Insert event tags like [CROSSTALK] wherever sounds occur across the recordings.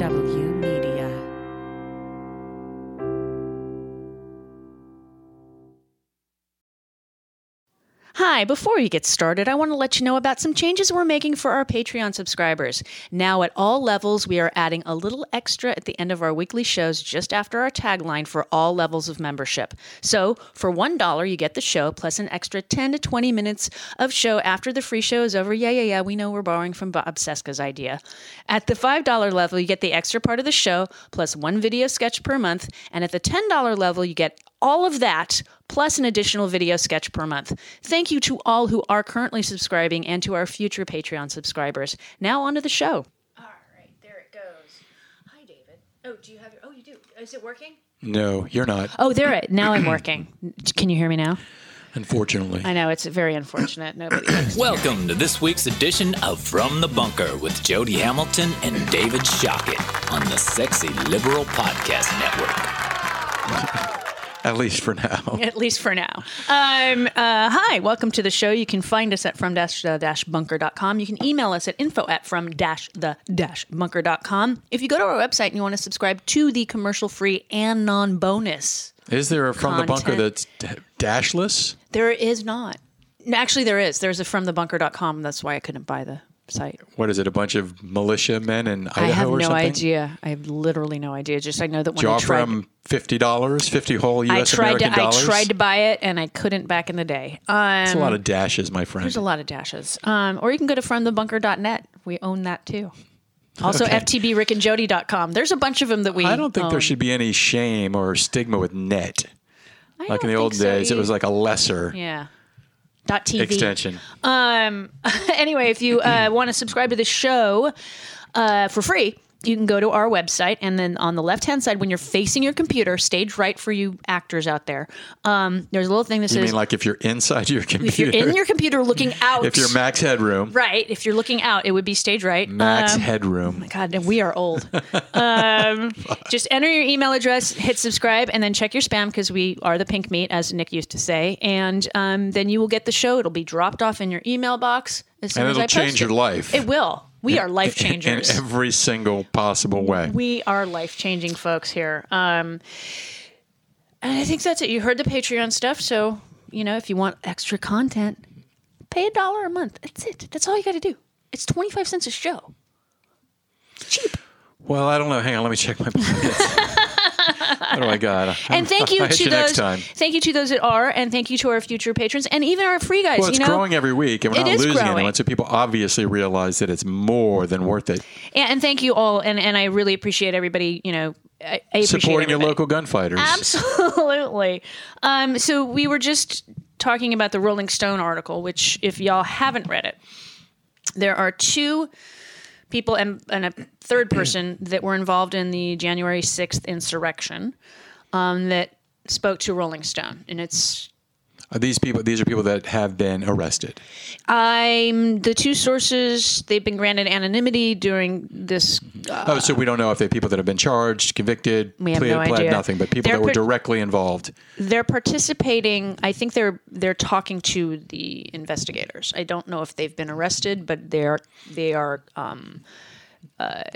W Hi, before you get started, I want to let you know about some changes we're making for our Patreon subscribers. Now, at all levels, we are adding a little extra at the end of our weekly shows just after our tagline for all levels of membership. So, for $1, you get the show plus an extra 10 to 20 minutes of show after the free show is over. Yeah, yeah, yeah, we know we're borrowing from Bob Cesca's idea. At the $5 level, you get the extra part of the show plus one video sketch per month. And at the $10 level, you get all of that plus an additional video sketch per month. Thank you to all who are currently subscribing and to our future Patreon subscribers. Now on to the show. All right, there it goes. Hi, David. Oh, do you have your? Oh, you do. Is it working? No, you're not. Oh, there it. Now I'm working. [CLEARS THROAT] Can you hear me now? Unfortunately. I know it's very unfortunate. Nobody. [CLEARS THROAT] Welcome to this week's edition of From the Bunker with Jody Hamilton and David Shockett on the Sexy Liberal Podcast Network. [LAUGHS] At least for now. [LAUGHS] At least for now. Um, uh, hi, welcome to the show. You can find us at from dash the dash bunker.com. You can email us at info at from dash the dash bunker.com. If you go to our website and you want to subscribe to the commercial free and non bonus, Is there a from the bunker that's d- dashless? there is not. Actually, there is. There's a from the bunker.com. That's why I couldn't buy the site. What is it? A bunch of militia men in Idaho or something? I have no something? idea. I have literally no idea. Just I know that when you I offer tried, them fifty dollars, fifty whole I U.S. tried to, American dollars? I tried to buy it and I couldn't back in the day. Um, That's a lot of dashes, my friend. There's a lot of dashes. Um, or you can go to fromthebunker.net. We own that too. Also, Okay. ftbrickandjody.com. There's a bunch of them that we. I don't think own. there should be any shame or stigma with net. I Like in the old so days, it was like a lesser yeah. TV. extension. Um, [LAUGHS] anyway, if you uh, want to subscribe to the show uh, for free, you can go to our website, and then on the left hand side, when you're facing your computer, stage right for you actors out there, um, there's a little thing that You says mean like if you're inside your computer? [LAUGHS] if you're in your computer looking [LAUGHS] out, if you're max headroom, right, if you're looking out, it would be stage right. max Um, headroom. God, we are old. [LAUGHS] um, just enter your email address, hit subscribe, and then check your spam because we are the pink meat, as Nick used to say. And um, then you will get the show. It'll be dropped off in your email box as soon And as it'll I post change it. your life. It will. We are life changers in every single possible way. we are life changing folks here. Um, and I think that's it. You heard the Patreon stuff, so you know if you want extra content, pay a dollar a month. That's it. That's all you got to do. It's twenty five cents a show. Cheap. Well, I don't know. Hang on, let me check my [LAUGHS] pockets. What my god! [LAUGHS] And thank you to you those. time. Thank you to those that are, and thank you to our future patrons, and even our free guys. Well, it's you know, growing every week, and we're It not losing growing. anyone. So people obviously realize that it's more than worth it. and, and thank you all, and, and I really appreciate everybody. You know, I, Supporting your local gunfighters. Absolutely. Um, so we were just talking about the Rolling Stone article, which, if y'all haven't read it, there are two people and, and a third person that were involved in the January 6th insurrection um, that spoke to Rolling Stone. And it's Are these people? These are people that have been arrested. I'm the two sources. They've been granted anonymity during this. oh, so we don't know if they're people that have been charged, convicted, We have no pled, idea. nothing, but people They're that were per- directly involved. They're participating. I think they're they're talking to the investigators. I don't know if they've been arrested, but they're they are. Um,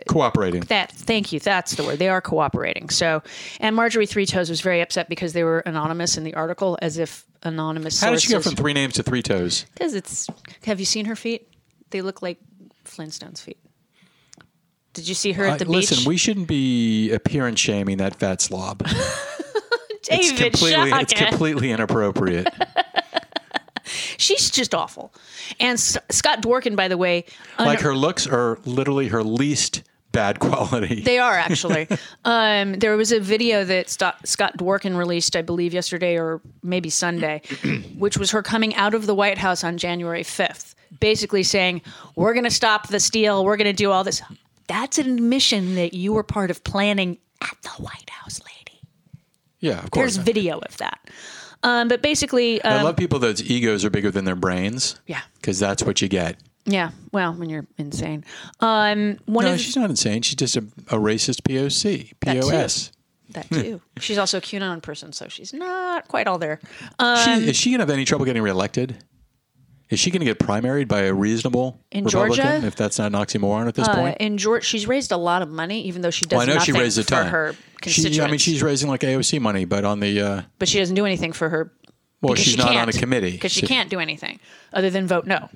Cooperating. that thank you. That's the word. They are cooperating. So, and Marjorie Three Toes was very upset because they were anonymous in the article, as if anonymous. How did she go from three names to three toes? Because it's. Have you seen her feet? They look like Flintstone's feet. Did you see her at the Uh, listen, we shouldn't be appearance shaming that fat slob. [LAUGHS] It's David completely, it's completely inappropriate. [LAUGHS] She's just awful. And S- Scott Dworkin, by the way, like her looks are literally her least bad quality. [LAUGHS] They are actually. um, there was a video that Scott, Scott Dworkin released, I believe, yesterday or maybe Sunday, [CLEARS THROAT] which was her coming out of the White House on January 5th, basically saying, We're going to stop the steal. We're going to do all this. That's an admission that you were part of planning at the White House, lady. yeah, of course. There's video of that. Um, but basically, I um, love people that's egos are bigger than their brains. Yeah. Because that's what you get. yeah, well, when you're insane. Um, one No, of she's not insane. She's just a, a racist POC. That too. POS. that too. she's also a QAnon person, so she's not quite all there. she, is she going to have any trouble getting reelected? Is she going to get primaried by a reasonable In Republican? Georgia? If that's not an oxymoron at this Uh, point. in Georgia, she's raised a lot of money, even though she does Well, I know she raised a for ton. her She. I mean, she's raising like AOC money, but on the uh, but she doesn't do anything for her. Well, because she's she not on a committee because she can't do anything other than vote no.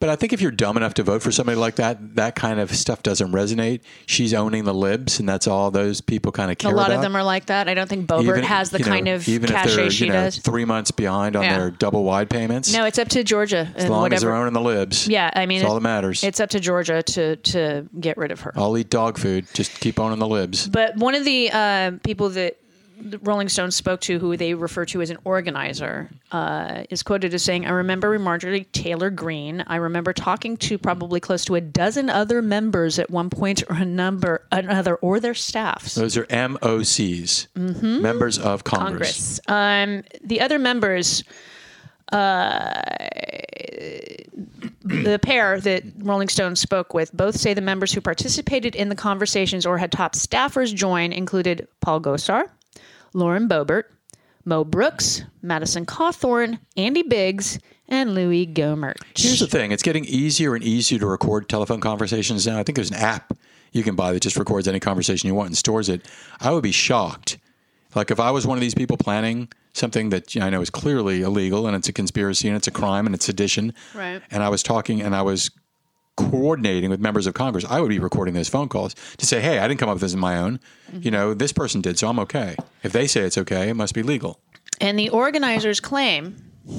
But I think if you're dumb enough to vote for somebody like that, that kind of stuff doesn't resonate. She's owning the libs, and that's all those people kind of care A lot about. of them are like that. I don't think Boebert Even- has the you know, kind of even if they're she you know, does. three months behind on Yeah. their double wide payments. No, it's up to Georgia as long whatever. as they're owning the libs. yeah, I mean, that's all that matters. It's up to Georgia to to get rid of her. I'll eat dog food. Just keep owning the libs. But one of the uh, people that Rolling Stone spoke to, who they refer to as an organizer, uh, is quoted as saying, "I remember Marjorie Taylor Greene. I remember talking to probably close to a dozen other members at one point or a number another, or their staffs." Those are MOCs, Mm-hmm. members of Congress. Congress. Um, the other members, uh, the pair that Rolling Stone spoke with, both say the members who participated in the conversations or had top staffers join included Paul Gosar, Lauren Boebert, Mo Brooks, Madison Cawthorn, Andy Biggs, and Louis Gohmert. Here's the thing: it's getting easier and easier to record telephone conversations now. I think there's an app you can buy that just records any conversation you want and stores it. I would be shocked, like if I was one of these people planning something that you know, I know is clearly illegal and it's a conspiracy and it's a crime and it's sedition, Right. and I was talking and I was coordinating with members of Congress, I would be recording those phone calls to say, "Hey, I didn't come up with this on my own. You know, this person did, so I'm okay. If they say it's okay, it must be legal." And the organizers claim. [SIGHS]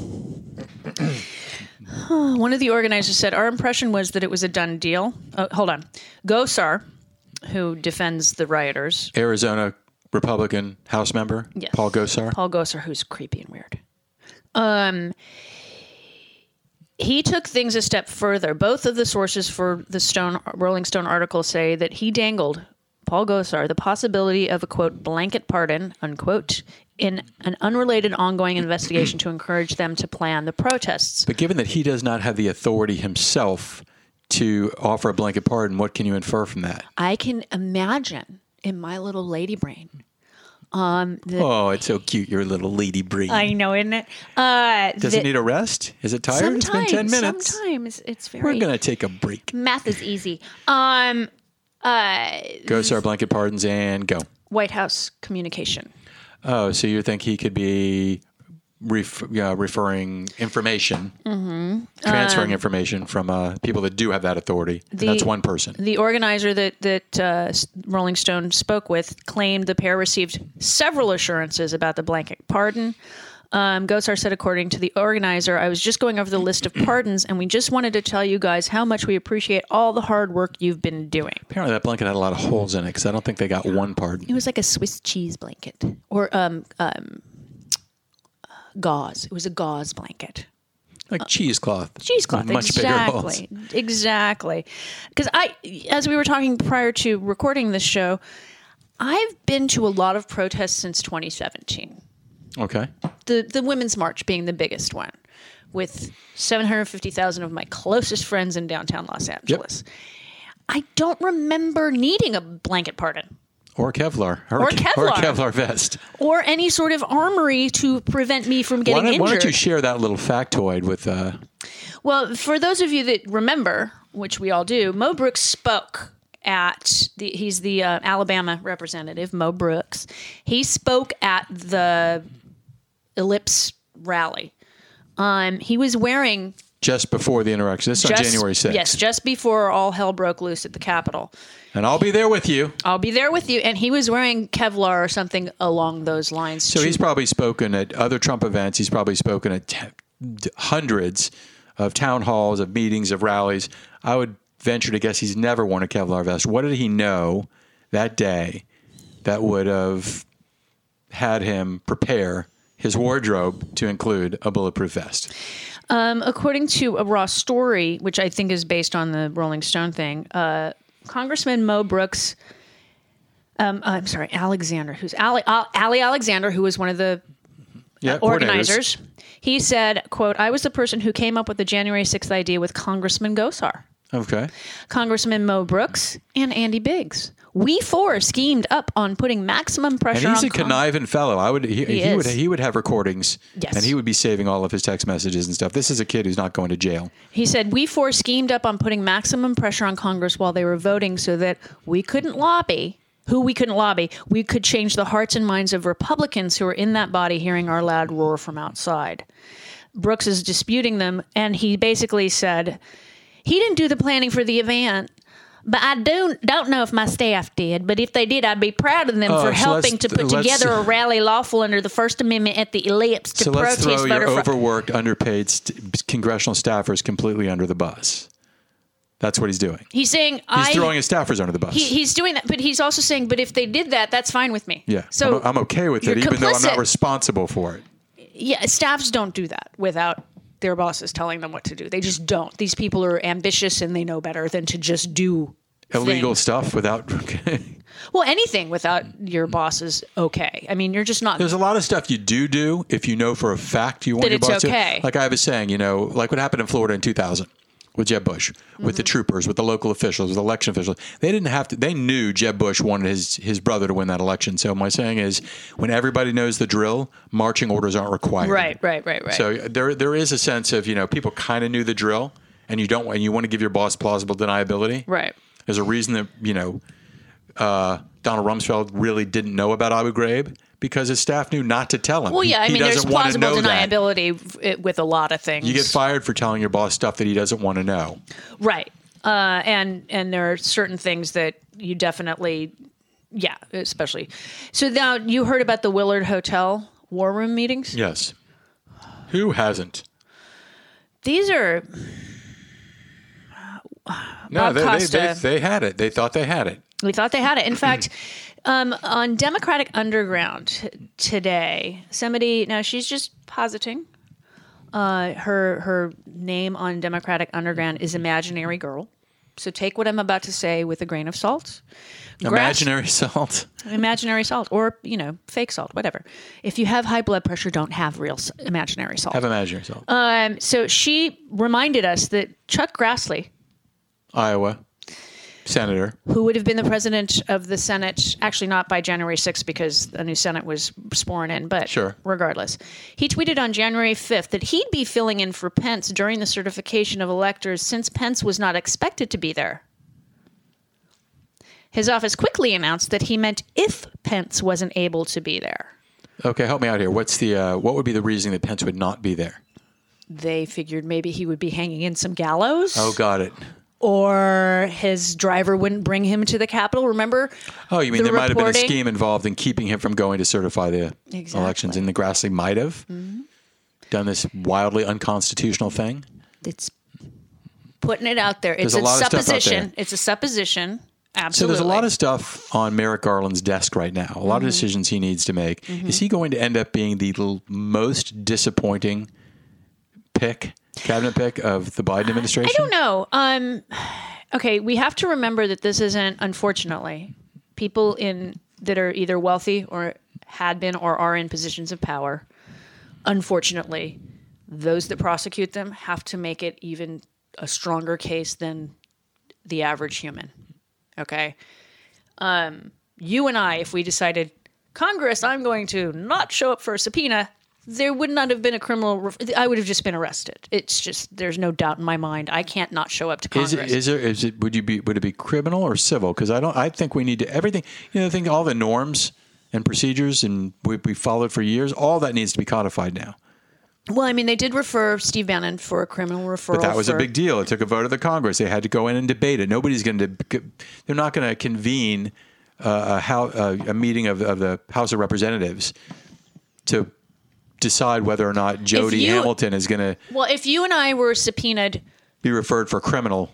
One of the organizers said, Our impression was that it was a done deal. Oh, hold on. Gosar, who defends the rioters, Arizona Republican House member Yes. Paul Gosar. Paul Gosar, who's creepy and weird. Um, he took things a step further. Both of the sources for the Stone Rolling Stone article say that he dangled Paul Gosar the possibility of a quote blanket pardon unquote in an unrelated ongoing investigation to encourage them to plan the protests. But given that he does not have the authority himself to offer a blanket pardon, what can you infer from that? I can imagine in my little lady brain. Um, that Oh, it's so cute, your little lady brain. I know, isn't it? Uh, Does that it need a rest? Is it tired? it's been 10 minutes. Sometimes it's very. We're going to take a break. math is easy. Um, uh, Gosar, blanket pardons, and go. White House communication. Oh, so you think he could be ref- yeah, referring information, Mm-hmm. transferring information from uh, people that do have that authority? And the- that's one person. The organizer that that uh, Rolling Stone spoke with claimed the pair received several assurances about the blanket pardon. Um, Gosar said, according to the organizer, I was just going over the list of [CLEARS THROAT] pardons, and we just wanted to tell you guys how much we appreciate all the hard work you've been doing. Apparently, that blanket had a lot of holes in it because I don't think they got one pardon. It was like a Swiss cheese blanket or um, um, gauze. It was a gauze blanket. Like uh, cheesecloth. cheesecloth. Much bigger holes. exactly, exactly. Because I, as we were talking prior to recording this show, I've been to a lot of protests since 2017. Okay. The the Women's March being the biggest one, with 750,000 of my closest friends in downtown Los Angeles. Yep. I don't remember needing a blanket pardon Or Kevlar. Or Or Kevlar. Kevlar vest. or any sort of armory to prevent me from getting don't, injured. why don't you share that little factoid with? Uh, Well, for those of you that remember, which we all do, Mo Brooks spoke at the he's the uh, Alabama representative, Mo Brooks. He spoke at the Ellipse rally. Um, he was wearing just before the interaction. This is on January 6th. yes, just before all hell broke loose at the Capitol. And I'll be there with you. I'll be there with you, and he was wearing Kevlar or something along those lines. So to- he's probably spoken at other Trump events. He's probably spoken at t- hundreds of town halls, of meetings, of rallies. I would venture to guess he's never worn a Kevlar vest. What did he know that day that would have had him prepare his wardrobe to include a bulletproof vest? Um, according to a raw story, which I think is based on the Rolling Stone thing, uh, Congressman Mo Brooks, um, I'm sorry, Alexander, who's Ali, Ali Alexander, who was one of the Yeah, organizers, he said, "quote I was the person who came up with the January 6th idea with Congressman Gosar." Okay. Congressman Mo Brooks, and Andy Biggs. We four schemed up on putting maximum pressure. And he's a Con- conniving fellow. I would he, He he, would he would have recordings, Yes. and he would be saving all of his text messages and stuff. This is a kid who's not going to jail. He said, We four schemed up on putting maximum pressure on Congress while they were voting so that we couldn't lobby. Who we couldn't lobby, we could change the hearts and minds of Republicans who were in that body hearing our loud roar from outside. Brooks is disputing them, and he basically said, He didn't do the planning for the event. But I don't don't know if my staff did. But if they did, I'd be proud of them Oh, for so helping to put together a rally lawful under the First Amendment at the ellipse to So let's throw your overworked, underpaid st- congressional staffers completely under the bus. That's what he's doing. He's saying He's I throwing his staffers under the bus. He, he's doing that, but he's also saying, but if they did that, that's fine with me. yeah, So I'm, I'm okay with it, even though I'm not responsible for it. Yeah, staffs don't do that without their bosses telling them what to do. They just don't. These people are ambitious and they know better than to just do Illegal things. stuff without. [LAUGHS] Well, anything without your boss is okay. I mean, you're just not. There's a lot of stuff you do do if you know for a fact you want That your it's boss okay. to. Like I was saying, you know, like what happened in Florida in 2000 with Jeb Bush, with the Mm-hmm. troopers, with the local officials, with election officials. They didn't have to. They knew Jeb Bush wanted his his brother to win that election. So my saying is, when everybody knows the drill, marching orders aren't required. right, right, right, right. So there there is a sense of you know people kind of knew the drill, and you don't and you want to give your boss plausible deniability. right. There's a reason that you know uh, Donald Rumsfeld really didn't know about Abu Ghraib because his staff knew not to tell him. Well, He- yeah, I mean, there's doesn't want to plausible know that. deniability with a lot of things. You get fired for telling your boss stuff that he doesn't want to know. Right. Uh, and and there are certain things that you definitely, yeah, especially. So now you heard about the Willard Hotel war room meetings. Yes. Who hasn't? These are No, they, they, they, they had it. They thought they had it. we thought they had it. In fact, [CLEARS THROAT] um, on Democratic Underground today, somebody now she's just positing. Uh, her her name on Democratic Underground is Imaginary Girl. So take what I'm about to say with a grain of salt. Grass- Imaginary salt. imaginary salt or you know fake salt whatever if you have high blood pressure don't have real imaginary salt Have imaginary salt. um, so she reminded us that chuck grassley Iowa. Senator. who would have been the president of the senate actually not by january 6th because the new senate was sworn in but Sure. regardless he tweeted on january 5th that he'd be filling in for pence during the certification of electors since pence was not expected to be there his office quickly announced that he meant if pence wasn't able to be there Okay, help me out here. What's the uh, what would be the reason that Pence would not be there? they figured maybe he would be hanging in some gallows Oh, got it. Or his driver wouldn't bring him to the Capitol. Remember? Oh, you mean the there might have been a scheme involved in keeping him from going to certify the Exactly. Mm-hmm. elections, and the Grassley might have done this wildly unconstitutional thing. It's putting it out there. It's There's a a, lot of stuff out supposition. It's a supposition. Absolutely. So there's a lot of stuff on Merrick Garland's desk right now. A lot Mm-hmm. of decisions he needs to make. Is he going to end up being the l- most disappointing pick, cabinet pick of the Biden administration? I don't know. Um, okay, we have to remember that this isn't, unfortunately, people in that are either wealthy or had been or are in positions of power. Unfortunately, those that prosecute them have to make it even a stronger case than the average human. Okay, um, you and I, if we decided Congress, I'm going to not show up for a subpoena. There would not have been a criminal. Ref- I would have just been arrested. It's just there's no doubt in my mind. I can't not show up to Congress. Is it, is there is it would you be would it be criminal or civil? Because I don't I think we need to everything you know I think all the norms and procedures and we, we followed for years all that needs to be codified now. well, I mean, they did refer Steve Bannon for a criminal referral. But that was for, a big deal. It took a vote of the Congress. They had to go in and debate it. Nobody's going to. They're not going to convene uh, a, how, uh, a meeting of, of the House of Representatives to decide whether or not Jody you- Hamilton is going to Well, if you and I were subpoenaed be referred for criminal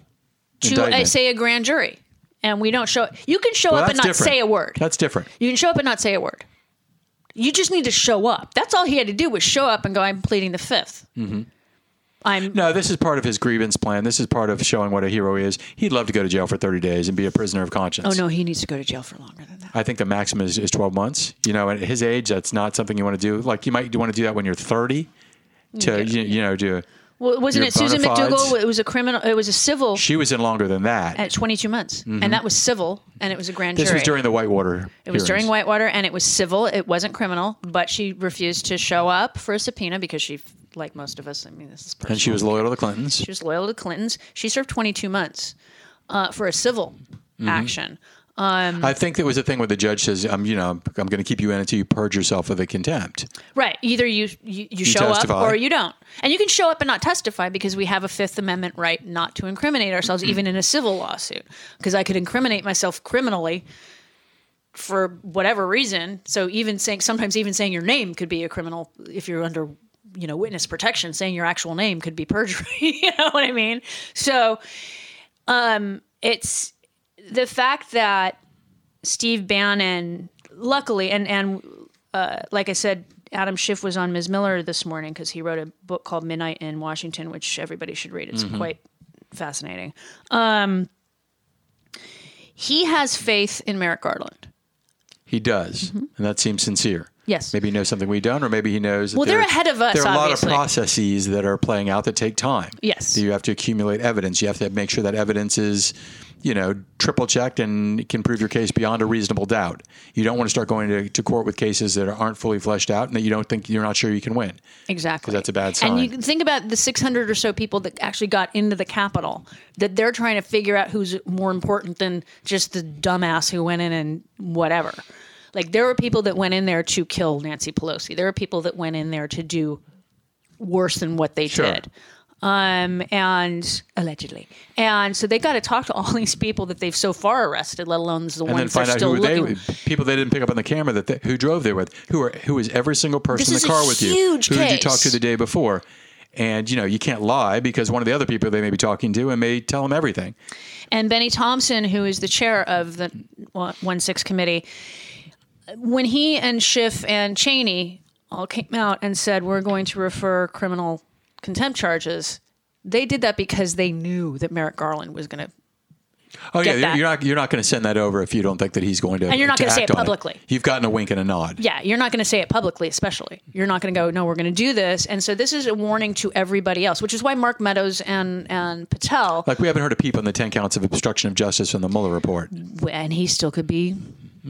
to, uh, say, a grand jury, and we don't show, you can show Well, up and not different. say a word. That's different. You can show up and not say a word. You just need to show up. That's all he had to do was show up and go, I'm pleading the 5th Mm-hmm. I'm No, this is part of his grievance plan. This is part of showing what a hero he is. He'd love to go to jail for 30 days and be a prisoner of conscience. Oh no, he needs to go to jail for longer than that. I think the maximum is, is 12 months. You know, at his age, that's not something you want to do. Like, you might want to do that when you're 30 to, you, you know, do. Well, wasn't it Susan. McDougal? It was a criminal. It was a civil She was in longer than that. at 22 months, and that was civil, and it was a grand Mm-hmm. this was during the Whitewater. It was during. Whitewater, and it was civil. It wasn't criminal, but she refused to show up for a subpoena because she, like most of us, I mean, this is personal. And she was loyal to the Clintons. She was loyal to the Clinton's. She served 22 months uh, for a civil Mm-hmm. action. I think there was a thing where the judge says, "I'm, you know, I'm going to keep you in until you purge yourself of the contempt." Right. Either you you, you show testify. up or you don't. And you can show up and not testify because we have a Fifth Amendment right not to incriminate ourselves, even in a civil lawsuit. Because I could incriminate myself criminally for whatever reason. So even saying sometimes even saying your name could be a criminal if you're under you know witness protection. Saying your actual name could be perjury. [LAUGHS] you know what I mean? So um, it's the fact that Steve Bannon, luckily, and and uh, like I said, Adam Schiff was on Ms. Miller this morning because he wrote a book called Midnight in Washington, which everybody should read. It's quite fascinating. Um, he has faith in Merrick Garland. He does, and that seems sincere. Yes. Maybe he knows something we don't, or maybe he knows. That Well, they're ahead of us, There are a obviously. lot of processes that are playing out that take time. Yes. you have to accumulate evidence. You have to make sure that evidence is, you know, triple checked and can prove your case beyond a reasonable doubt. You don't want to start going to, to court with cases that aren't fully fleshed out and that you don't think you're not sure you can win. Exactly. that's a bad sign. And you can think about the 600 or so people that actually got into the Capitol, that they're trying to figure out who's more important than just the dumbass who went in and whatever. Like, there were people that went in there to kill Nancy Pelosi. There were people that went in there to do worse than what they Sure. did. Um, and allegedly. And so they got to talk to all [LAUGHS] these people that they've so far arrested, let alone the and then ones they're find out still who they looking. people they didn't pick up on the camera that they, who drove there with who are who is every single person This in the car with you huge who did you talk to the day before and you know you can't lie because one of the other people they may be talking to and may tell them everything and Bennie Thompson, who is the chair of the one six committee, when he and Schiff and Cheney all came out and said we're going to refer criminal contempt charges, they did that because they knew that Merrick Garland was going to. oh yeah that. you're not you're not going to send that over if you don't think that he's going to And you're not gonna say it publicly. you've gotten a wink and a nod Yeah, you're not going to say it publicly, especially. You're not going to go, no, we're going to do this. And so this is a warning to everybody else, which is why Mark Meadows and and Patel, like we haven't heard a peep on the 10 counts of obstruction of justice from the Mueller report and he still could be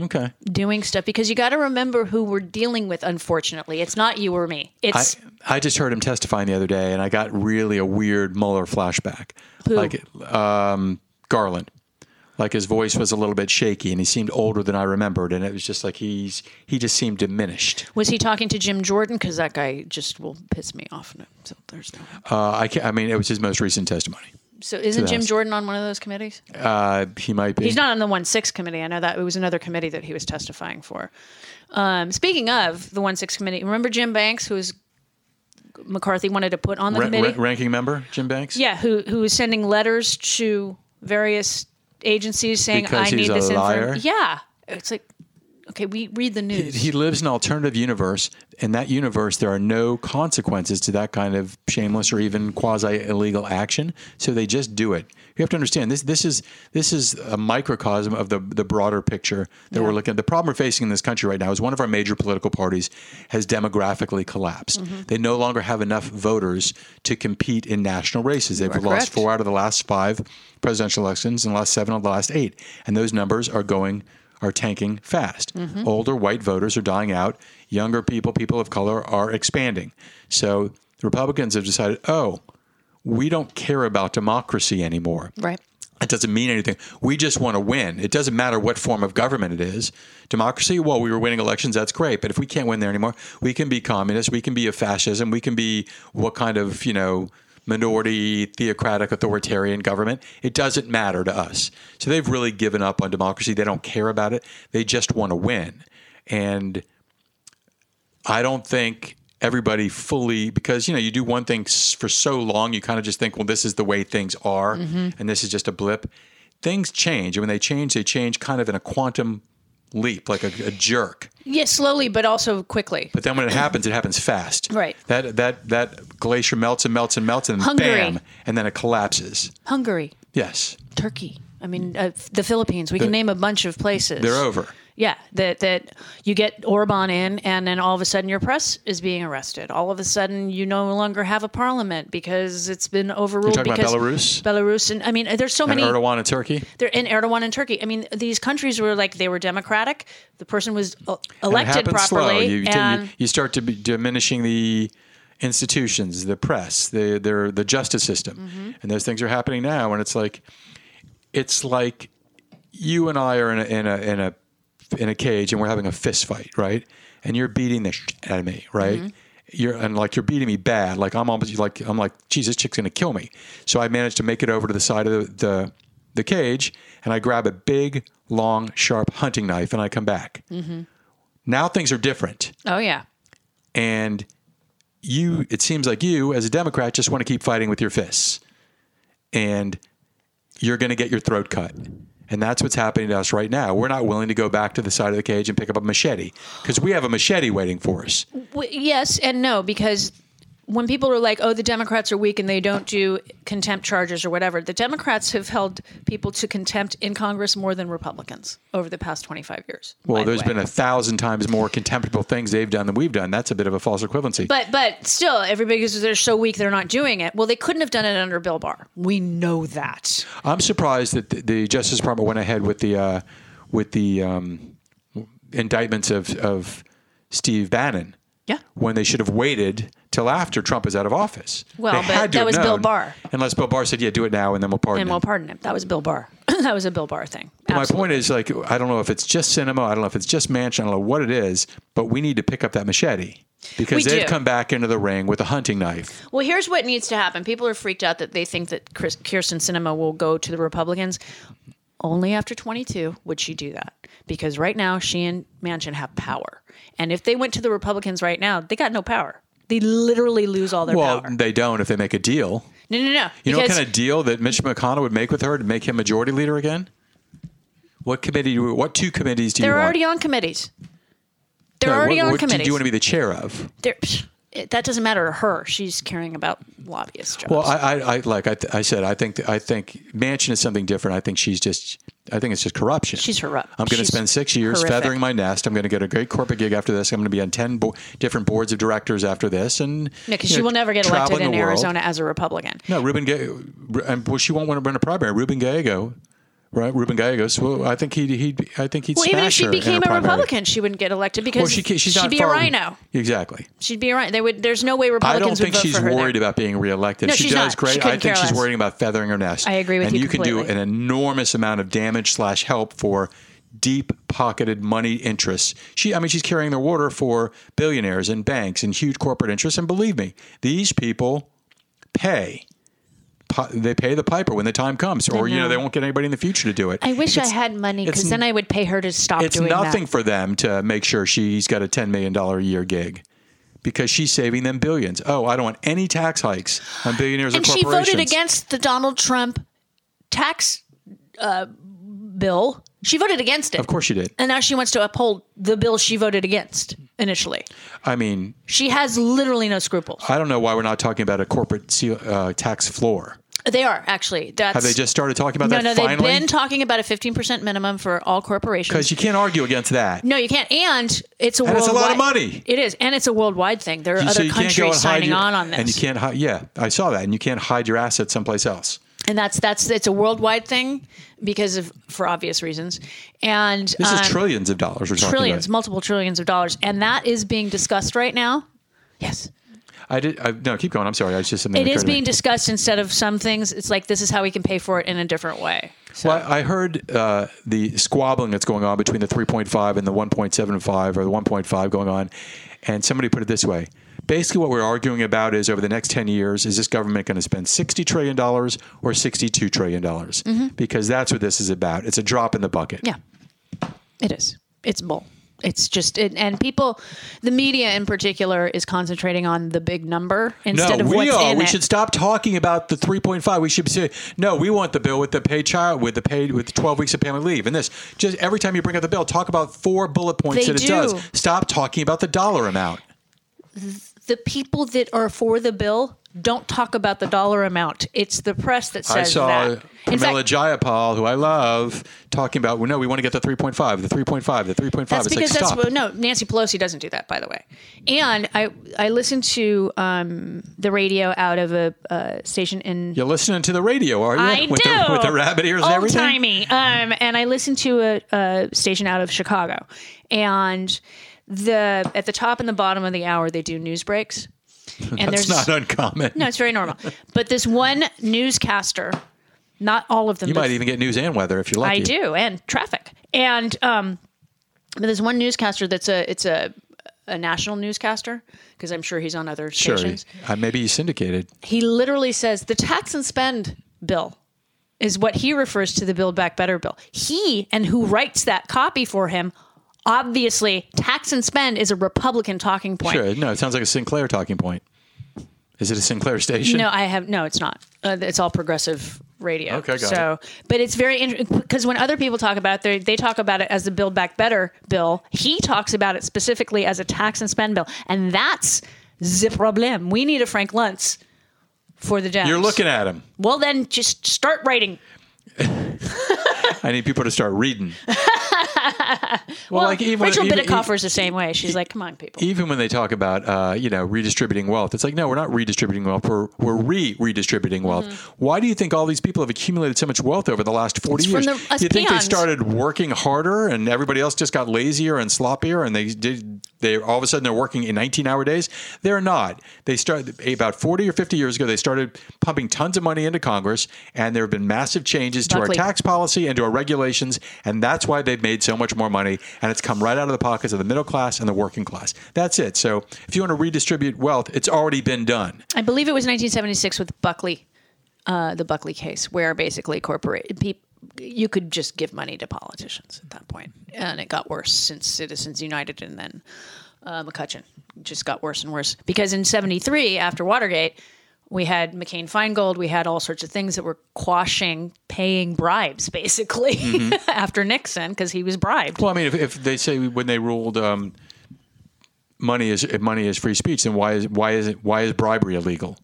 okay doing stuff because you got to remember who we're dealing with. Unfortunately, it's not you or me. It's I just heard him testifying the other day, and I got really a weird Mueller flashback. Who? Like um, Garland, like his voice was a little bit shaky, and he seemed older than I remembered, and it was just like he's he just seemed diminished. was he talking to Jim Jordan? Because that guy just will piss me off. No, So there's no. Uh, I I mean, it was his most recent testimony. So isn't Jim Jordan on one of those committees? Uh, he might be. He's not on the one six committee. I know that it was another committee that he was testifying for. Um, speaking of the one six committee, remember Jim Banks, who was McCarthy wanted to put on the Ra- committee? ra- ranking member Jim Banks. yeah, who who was sending letters to various agencies saying, Because "I he's need a this liar? information." Yeah, it's like, okay, we read the news. He lives in an alternative universe. In that universe, there are no consequences to that kind of shameless or even quasi illegal action. So they just do it. You have to understand this. This is this is a microcosm of the the broader picture that we're looking at. The problem we're facing in this country right now is one of our major political parties has demographically collapsed. Mm-hmm. They no longer have enough voters to compete in national races. They've lost correct. four out of the last five presidential elections and the last seven of the last eight, and those numbers are going are tanking fast. Mm-hmm. Older white voters are dying out. Younger people, people of color, are expanding. So the Republicans have decided, oh, we don't care about democracy anymore. right. It doesn't mean anything. We just want to win. It doesn't matter what form of government it is. Democracy, well, we were winning elections, that's great. But if we can't win there anymore, we can be communist, we can be a fascism, we can be what kind of, you know, minority, theocratic, authoritarian government. It doesn't matter to us. So they've really given up on democracy. They don't care about it. They just want to win. And I don't think everybody fully because you know you do one thing for so long you kind of just think well this is the way things are mm-hmm. and this is just a blip things change and when they change they change kind of in a quantum leap like a, a jerk Yeah, slowly, but also quickly. but then when it happens it happens fast Right. that that that glacier melts and melts and melts and Hungary. bam and then it collapses Hungary, yes Turkey. I mean, uh, the Philippines. We can name a bunch of places. they're over Yeah, that that you get Orban in, and then all of a sudden your press is being arrested. All of a sudden you no longer have a parliament because it's been overruled. You talking about because Belarus? Belarus, and I mean, there's so And many. Erdogan in Turkey. They're in Erdogan and Turkey. I mean, these countries were like they were democratic. The person was uh, And elected happens slow. properly, You, and you start to be diminishing the institutions, the press, the the, the justice system, Mm-hmm. and those things are happening now. And it's like, it's like you and I are in a in a in a in a cage, and we're having a fist fight, right? And you're beating the shit out of me, right? Mm-hmm. You're and like you're beating me bad. Like I'm almost like I'm like, geez, this chick's gonna kill me. So I managed to make it over to the side of the, the the cage, and I grab a big, long, sharp hunting knife, and I come back. Mm-hmm. Now things are different, oh yeah, and you. It seems like you, as a Democrat, just want to keep fighting with your fists, and you're going to get your throat cut. And that's what's happening to us right now. We're not willing to go back to the side of the cage and pick up a machete because we have a machete waiting for us. Yes and no because when people are like, "Oh, the Democrats are weak and they don't do contempt charges or whatever," the Democrats have held people to contempt in Congress more than Republicans over the past twenty-five years. Well, by the been a thousand times more contemptible things they've done than we've done. That's a bit of a false equivalency. But but still, everybody says they're so weak they're not doing it. Well, they couldn't have done it under Bill Barr. We know that. I'm surprised that the, the Justice Department went ahead with the uh, with the um, indictments of of Steve Bannon. Yeah. When they should have waited till after Trump is out of office. Well, They but that was Bill Barr. Unless Bill Barr said, "Yeah, do it now, and then we'll pardon And him." we'll pardon him. That was Bill Barr. [CLEARS THROAT] that was a Bill Barr thing. My point is, like, I don't know if it's just Sinema. I don't know if it's just Manchin. I don't know what it is, but we need to pick up that machete because We they've do. come back into the ring with a hunting knife. Well, here's what needs to happen. People are freaked out that they think that Chris, Kyrsten Sinema will go to the Republicans. Only after 22 would she do that. Because right now, she and Manchin have power. And if they went to the Republicans right now, they got no power. They literally lose all their Well, power. they don't if they make a deal. No, no, no. You know what kind of deal that Mitch McConnell would make with her to make him majority leader again? What committee? do- What two committees do you they're already on committees. They're No, already what, on what do you want to be the chair of? They're- it- that doesn't matter to her. She's caring about lobbyist jobs. Well, I, I, I like I, I said, I think I think Manchin is something different. I think she's just, I think it's just corruption. She's corrupt. I'm going to spend six years horrific. feathering my nest. I'm going to get a great corporate gig after this. I'm going to be on ten bo- different boards of directors after this, and because she know, will never get elected in. Arizona as a Republican. No, Ruben and well, she won't want to run a primary. Ruben Gallego, right? Ruben Gallegos. Well, I think he'd, he'd I think he'd Well, even if she became a primary. Republican, she wouldn't get elected because Well, she, she's she'd be a rhino. Exactly. She'd be a rhino. They would. There's no way Republicans. I don't think would vote she's for her. worried there. about being reelected. No, she she's does not. great. She I think she's worrying about feathering her nest. I agree with and you And you can do an enormous amount of damage slash help for deep pocketed money interests. She, I mean, she's carrying the water for billionaires and banks and huge corporate interests. And believe me, these people pay. Pi- They pay the piper when the time comes, or you know know. they won't get anybody in the future to do it. I wish I had money because then I would pay her to stop it's doing nothing that. for them to make sure she's got a $10 million a year gig because she's saving them billions. Oh, I don't want any tax hikes on billionaires and or she voted against the Donald Trump tax uh, bill. She voted against it. Of course she did. And now she wants to uphold the bill she voted against initially. I mean, She has literally no scruples. I don't know why we're not talking about a corporate uh, tax floor. They are actually. That's Have they just started talking about no, that no. no, They've been talking about a fifteen percent minimum for all corporations. Because you can't argue against that. No, you can't. And it's a And it's a worldwide, lot of money. It is, and it's a worldwide thing. There are So other you can't countries go and hide signing your, on on this, and you can't hide. Yeah, I saw that, and you can't hide your assets someplace else. and that's that's it's a worldwide thing because of for obvious reasons. And This is um, trillions of dollars we're talking trillions, multiple trillions of dollars, and that is being discussed right now. Yes, I did. I, no, keep going. I'm sorry. I just something. it is occurred to me. being discussed instead of some things. It's like this is how we can pay for it in a different way. So, Well, I heard uh, the squabbling that's going on between the 3.5 and the 1.75 or the 1.5 going on, and somebody put it this way. Basically, what we're arguing about is over the next 10 years, is this government going to spend $60 trillion or $62 trillion? Mm-hmm. Because that's what this is about. It's a drop in the bucket. Yeah, it is. It's bull. It's just, it, and people, the media in particular, is concentrating on the big number instead no, of we what's are. in We it. should stop talking about the 3.5. We should say no. We want the bill with the paid child with the paid with 12 weeks of family leave. And this just every time you bring up the bill, talk about four bullet points They that it does. Stop talking about the dollar amount. the people that are for the bill don't talk about the dollar amount. It's the press that says I saw that. Pramila Jayapal, who I love, talking about, well, no, we want to get the 3.5, the 3.5, the 3.5. That's it's because like, that's what, no Nancy Pelosi doesn't do that, by the way. And I I listened to um, the radio out of a uh, station in You're listening to the radio, are you? I [LAUGHS] with do The, with the rabbit ears and old everything? timey. Um, and I listened to a, a station out of Chicago, and the at the top and the bottom of the hour they do news breaks. [LAUGHS] And That's not uncommon. no, it's very normal. But this one newscaster, not all of them. You might even get news and weather if you're lucky. I do, and traffic. And um, but there's one newscaster that's a it's a a national newscaster because I'm sure he's on other Sure. stations. Uh, maybe he's syndicated. He literally says the tax and spend bill is what he refers to the Build Back Better bill. He and who writes that copy for him. Obviously, tax and spend is a Republican talking point. Sure. No, it sounds like a Sinclair talking point. Is it a Sinclair station? No, I have no. It's not. Uh, it's all progressive radio. Okay, got so, but it's very interesting because when other people talk about it, they they talk about it as the Build Back Better bill. He talks about it specifically as a tax and spend bill, and that's the problem. We need a Frank Luntz for the Dems. You're looking at him. Well, then just start writing. [LAUGHS] I need people to start reading. [LAUGHS] Well, like, even- Rachel even- is the same way. She's like, "Come on, people." Even when they talk about, uh, you know, redistributing wealth, it's like, no, we're not redistributing wealth. We're, we're re redistributing wealth. Why do you think all these people have accumulated so much wealth over the last 40 Mm-hmm. from years? the- you think peons. they started working harder and everybody else just got lazier and sloppier and they did, they all of a sudden they're working in 19 hour days? They're not. They started about 40 or 50 years ago, they started pumping tons of money into Congress and there have been massive changes to Buckley. our tax policy and to our regulations. And that's why they've made so much more money. And it's come right out of the pockets of the middle class and the working class. That's it. So if you want to redistribute wealth, it's already been done. I believe it was 1976 with Buckley, uh, the Buckley case, where basically corporate people you could just give money to politicians at that point, and it got worse since Citizens United and then uh, McCutcheon It just got worse and worse because in '73 after Watergate. We had McCain Feingold. We had all sorts of things that were quashing paying bribes, basically, [LAUGHS] after Nixon because he was bribed. Well, I mean, if, if they say when they ruled um, money is if money is free speech, then why is why is it why is bribery illegal?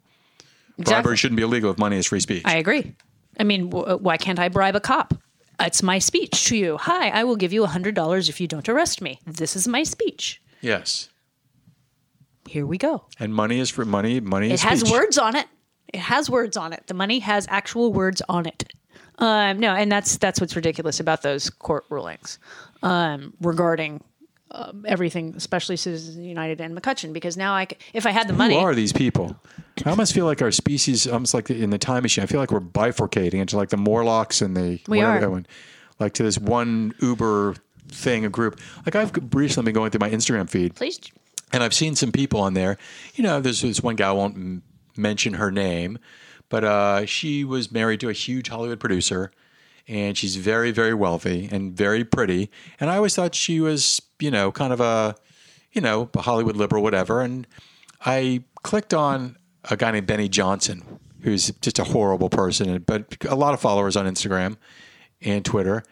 Exactly. Bribery shouldn't be illegal if money is free speech. I agree. I mean, w- why can't I bribe a cop? It's my speech to you. Hi, I will give you $100 if you don't arrest me. This is my speech. yes, Here we go. and money is for money. Money It has speech. words on it. It has words on it. The money has actual words on it. Um, no, and that's that's what's ridiculous about those court rulings um, regarding um, everything, especially Citizens United and McCutcheon. Because now, I, c- if I had the money, Who are these people? I almost feel like our species, almost like in the time machine. I feel like we're bifurcating into like the Morlocks and the We whatever are. that one, like to this one Uber thing, a group. Like I've recently been going through my Instagram feed, please, and I've seen some people on there. You know, there's this one guy I won't m- mention her name, but uh, she was married to a huge Hollywood producer, and she's very, very wealthy and very pretty. And I always thought she was, you know, kind of a, you know, a Hollywood liberal, whatever. And I clicked on a guy named Benny Johnson, who's just a horrible person, but a lot of followers on Instagram and Twitter.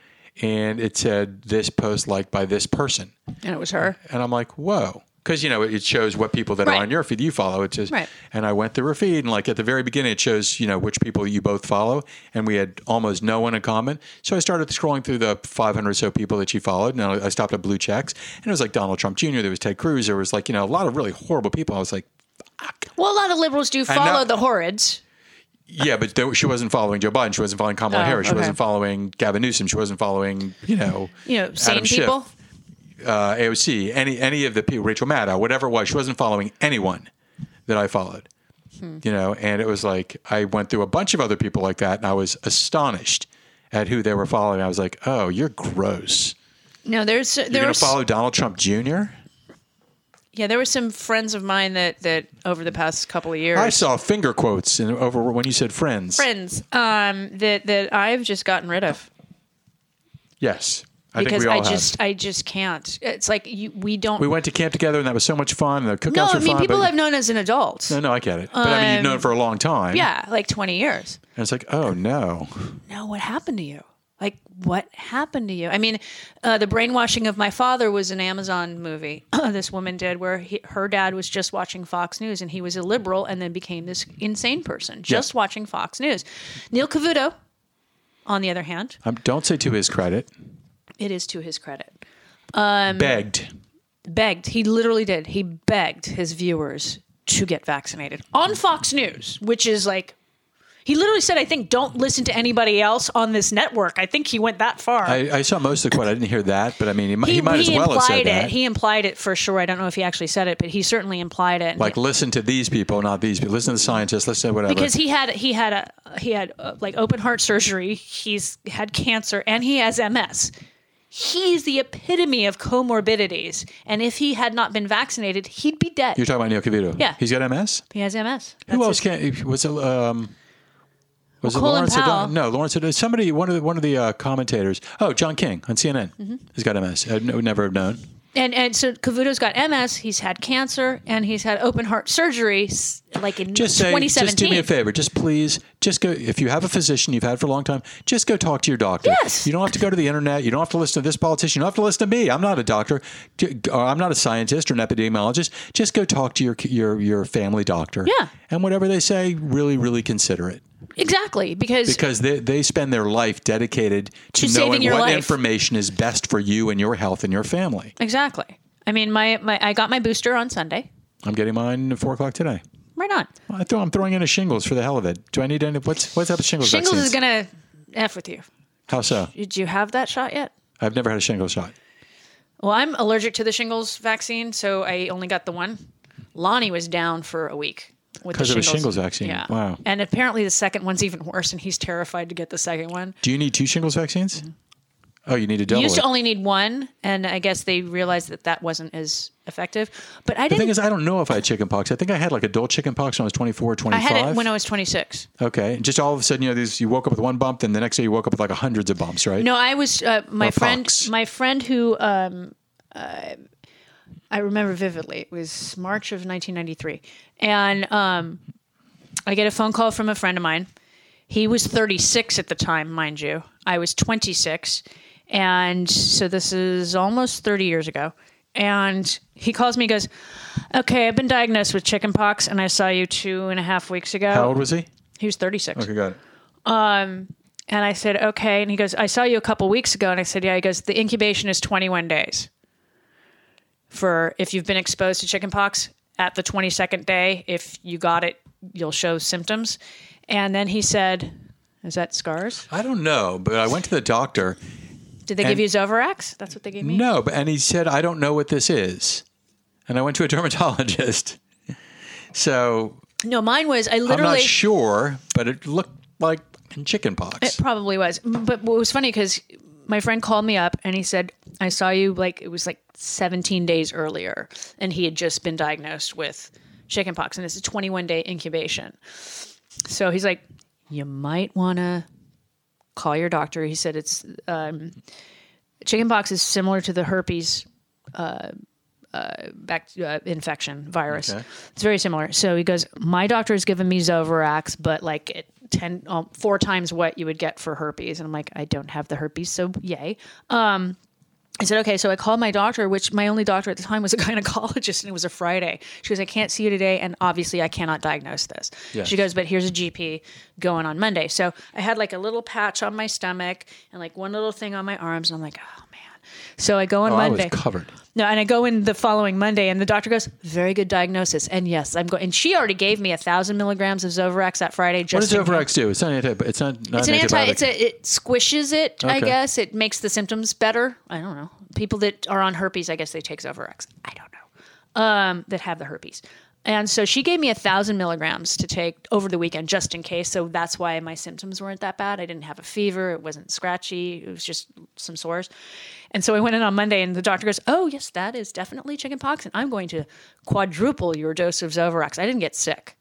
And it said this post liked by this person. and it was her. And I'm like, whoa. Because, you know, it shows what people that are on your feed you follow. It says, Right. and I went through her feed, and like at the very beginning, it shows, you know, which people you both follow. And we had almost no one in common. So I started scrolling through the 500 or so people that she followed. And I stopped at blue checks. And it was like Donald Trump Jr., there was Ted Cruz, there was like, you know, a lot of really horrible people. I was like, Well, a lot of liberals do now- follow the horrids. yeah, but there, she wasn't following Joe Biden. She wasn't following Kamala Oh, Harris. She okay. wasn't following Gavin Newsom. She wasn't following, you know, You know, sane Adam Schiff. Uh, AOC, any any of the people, Rachel Maddow, whatever it was, she wasn't following anyone that I followed. Hmm. You know, and it was like I went through a bunch of other people like that, and I was astonished at who they were following. I was like, "Oh, you're gross. No, there's You're gonna follow Donald Trump Jr." yeah, there were some friends of mine that that over the past couple of years. I saw finger quotes in, over when you said friends. friends um, that that I've just gotten rid of Yes, I because I have. just I just can't. It's like you, we don't. we went to camp together, and that was so much fun. And the cookouts no, I mean fun. people I've known as an adult. no, no, I get it. But I mean, you've known Um, for a long time. Yeah, like twenty years. And it's like, oh no. No, what happened to you? Like, what happened to you? I mean, uh, the brainwashing of my father was an Amazon movie. [CLEARS THROAT] this woman did where he, her dad was just watching Fox News and he was a liberal and then became this insane person just watching Fox News. Neil Cavuto, on the other hand, Um, don't say to his credit, it is to his credit, Um, begged. begged. He literally did. He begged his viewers to get vaccinated on Fox News, which is like. He literally said, I think, don't listen to anybody else on this network. I think he went that far. I, I saw most of the quote. I didn't hear that, but I mean, he, mi- he might as well have said it. that. He implied it for sure. I don't know if he actually said it, but he certainly implied it. like, listen to these people, not these people. Listen to the scientists. Listen to whatever. because he had he had a he had uh, like open heart surgery. He's had cancer and he has MS. He's the epitome of comorbidities, and if he had not been vaccinated, he'd be dead. You're talking about Neil Cavuto. Yeah. He's got MS. he has MS. Who else it. can? Was it? Um, was it Colin Lawrence? Powell. O'Donnell? No, Lawrence. O'Donnell- Somebody. One of the one of the uh, commentators. Oh, John King on CNN. Mm-hmm. He's got MS. I would never have known. And and so Cavuto's got MS. He's had cancer and he's had open heart surgery, like in Just say, 2017. just do me a favor. Just please, just go. If you have a physician you've had for a long time, just go talk to your doctor. Yes. You don't have to go to the internet. You don't have to listen to this politician. You don't have to listen to me. I'm not a doctor. I'm not a scientist or an epidemiologist. Just go talk to your your your family doctor. Yeah. And whatever they say, really, really consider it. Exactly, because because they, they spend their life dedicated to, To knowing what life. information is best for you and your health and your family. exactly. I mean, my, my I got my booster on Sunday. I'm getting mine at four o'clock today. Right on. I throw, I'm throwing in a shingles for the hell of it. Do I need any? What's what's up with shingles? Shingles vaccines? is gonna f with you. How so? Did you have that shot yet? I've never had a shingles shot. Well, I'm allergic to the shingles vaccine, so I only got the one. Lonnie was down for a week with the 'Cause of a shingles. vaccine. Yeah. Wow. And apparently the second one's even worse, and he's terrified to get the second one. Do you need two shingles vaccines? Oh, you need to double You used it. to only need one, and I guess they realized that that wasn't as effective. But I didn't. The thing is, I don't know if I had chicken pox. I think I had like adult chicken pox when I was 24 or I 25. had it when I was 26. okay. And just all of a sudden, you know, these, you woke up with one bump, then the next day you woke up with like hundreds of bumps, right? No, I was uh, my Or friend. pox. My friend who um, uh, I remember vividly. It was March of 1993, and um, I get a phone call from a friend of mine. He was 36 at the time, mind you. I was 26, and so this is almost 30 years ago. And he calls me, he goes, "Okay, I've been diagnosed with chickenpox, and I saw you two and a half weeks ago." How old was he? He was 36. Okay, got it. And I said, okay. And he goes, I saw you a couple weeks ago. And I said, yeah. He goes, the incubation is 21 days for if you've been exposed to chickenpox at the 22nd day. If you got it, you'll show symptoms. And then he said, is that scars? I don't know, but I went to the doctor. Did they give you Zovirax? That's what they gave me? No, but and he said, I don't know what this is. And I went to a [LAUGHS] dermatologist. So No, mine was, I literally. I'm not sure, but it looked like chicken pox. It probably was. But what was funny because my friend called me up and he said, I saw you like it was like 17 days earlier and he had just been diagnosed with chickenpox and it's a 21 day incubation. So he's like, you might want to call your doctor. He said it's um, chickenpox is similar to the herpes uh, uh, back, uh, infection virus. Okay. It's very similar. So he goes, my doctor has given me Zovirax, but like it, ten, um, four times what you would get for herpes. And I'm like, I don't have the herpes, so yay. Um, I said, okay. So I called my doctor, which my only doctor at the time was a [LAUGHS] gynecologist, and it was a Friday. She goes, I can't see you today, and obviously I cannot diagnose this. Yes. She goes, but here's a GP going on Monday. So I had like a little patch on my stomach and like one little thing on my arms, and I'm like, oh man. So I go on oh, Monday. covered. No, and I go in the following Monday, and the doctor goes, "Very good diagnosis." And yes, I'm going. And she already gave me a thousand milligrams of Zovirax that Friday. Just What does. Zovirax do? It's not anti. It's not. not It's an anti. It's a. It squishes it. I guess it makes the symptoms better. I don't know. People that are on herpes, I guess they take Zovirax. I don't know. Um, that have the herpes. And so she gave me a thousand milligrams to take over the weekend just in case. So that's why my symptoms weren't that bad. I didn't have a fever. It wasn't scratchy. It was just some sores. And so I went in on Monday and the doctor goes, Oh, yes, that is definitely chickenpox. And I'm going to quadruple your dose of Zovirax. I didn't get sick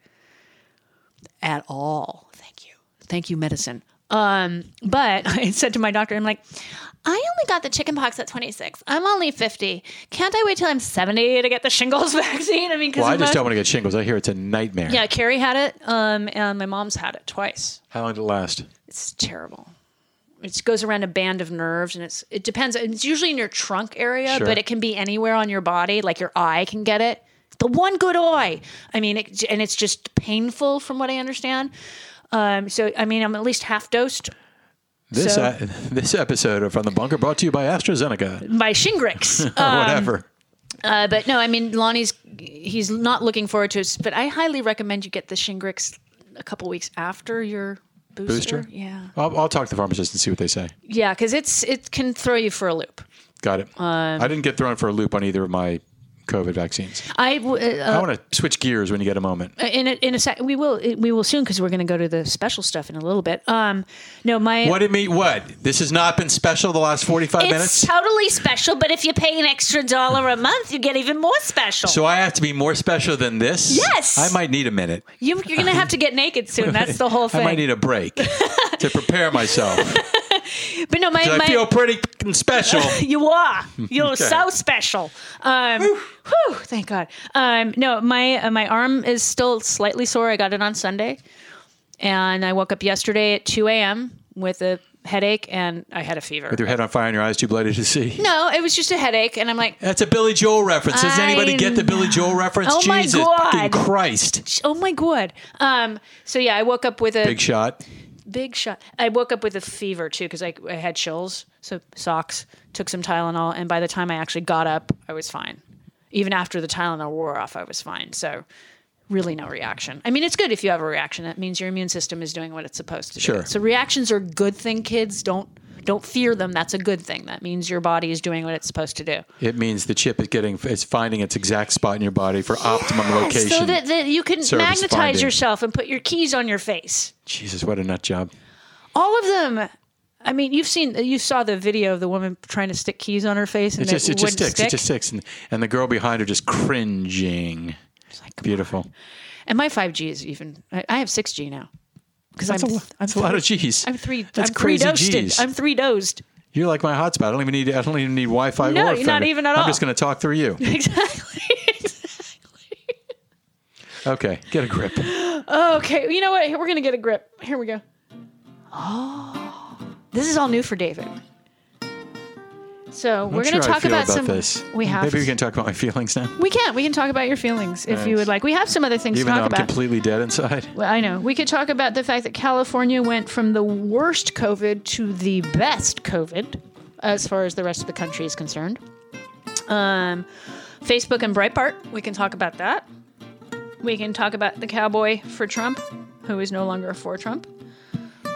at all. Thank you. Thank you, medicine. Um, but [LAUGHS] I said to my doctor, I'm like, I only got the chickenpox at 26. I'm only 50. Can't I wait till I'm 70 to get the shingles [LAUGHS] vaccine? I mean, well, I just don't want to get shingles. I hear it's a nightmare. Yeah, Carrie had it, um, and my mom's had it twice. How long did it last? It's terrible. it goes around a band of nerves, and it's it depends. It's usually in your trunk area, Sure. but it can be anywhere on your body. Like your eye can get it. The one good eye. I mean, it, and it's just painful from what I understand. Um, so I mean, I'm at least half dosed This So- uh, [LAUGHS] this episode of From the Bunker brought to you by AstraZeneca by Shingrix. [LAUGHS] or whatever. Uh, but no, I mean Lonnie's he's not looking forward to it. But I highly recommend you get the Shingrix a couple weeks after your booster. Booster? Yeah, I'll, I'll talk to the pharmacist and see what they say. yeah, because it's it can throw you for a loop. Got it. I didn't get thrown for a loop on either of my COVID vaccines. I w- uh, I want to switch gears when you get a moment. in a, in a sec we will we will soon because we're going to go to the special stuff in a little bit. Um, no, my What did me? What? This has not been special the last forty-five minutes. totally special, but if you pay an extra dollar a month, you get even more special. So I have to be more special than this. Yes. I might need a minute. you, you're going to have to get naked soon. That's the whole thing. [LAUGHS] I might need a break to prepare myself. [LAUGHS] but no, my, my I feel pretty special. [LAUGHS] You are. [LAUGHS] You're so special. Um, whew, thank God. Um, no, my uh, my arm is still slightly sore. I got it on Sunday, and I woke up yesterday at 2 a.m. with a headache, and I had a fever. With your head on fire and your eyes too bloody to see. no, it was just a headache, and I'm like, That's a Billy Joel reference. Does anybody get the Billy Joel reference? Oh my Jesus God. Christ. oh my God. Um, so yeah, I woke up with a Big shot. Big shot. I woke up with a fever too because I, I had chills. So socks, took some Tylenol, and by the time I actually got up, I was fine. Even after the Tylenol wore off, I was fine. So really no reaction. I mean, it's good if you have a reaction. That means your immune system is doing what it's supposed to Sure. do. So reactions are a good thing, kids. Don't don't fear them. That's a good thing. That means your body is doing what it's supposed to do. It means the chip is getting is finding its exact spot in your body for optimum location. So that, that you can magnetize finding. yourself and put your keys on your face. Jesus, what a nut job. All of them. I mean, you've seen, you saw the video of the woman trying to stick keys on her face, and It just it it just sticks. stick. It just sticks, and, and the girl behind her just cringing. Like, come Beautiful. And my 5G is even. I, I have 6G now because I'm. A, I'm a lot of G's. I'm three. That's I'm three crazy dosed. G's. I'm three dosed. You're like my hotspot. I don't even need. I don't even need Wi-Fi No, or you're not even at I'm all. just going to talk through you. [LAUGHS] [LAUGHS] Exactly. Okay, get a grip. okay. You know what? We're gonna get a grip. Here we go. Oh, this is all new for David. So we're gonna sure how I talk about, about some. this. We have. Maybe we can talk about my feelings now, We can. We can talk about your feelings if you would like. We have some other things even to though talk I'm about. completely dead inside. Well, I know. We could talk about the fact that California went from the worst COVID to the best COVID as far as the rest of the country is concerned. Um, Facebook and Breitbart, we can talk about that. We can talk about the cowboy for Trump, who is no longer for Trump.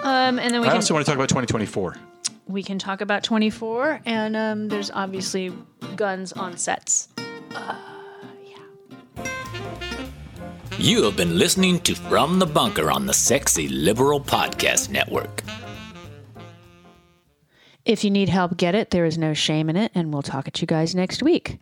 Um, and then we I can also want to talk about 2024. We can talk about 24, and um, there's obviously guns on sets. You have been listening to From the Bunker on the Sexy Liberal Podcast Network. If you need help, get it. There is no shame in it, and we'll talk at you guys next week.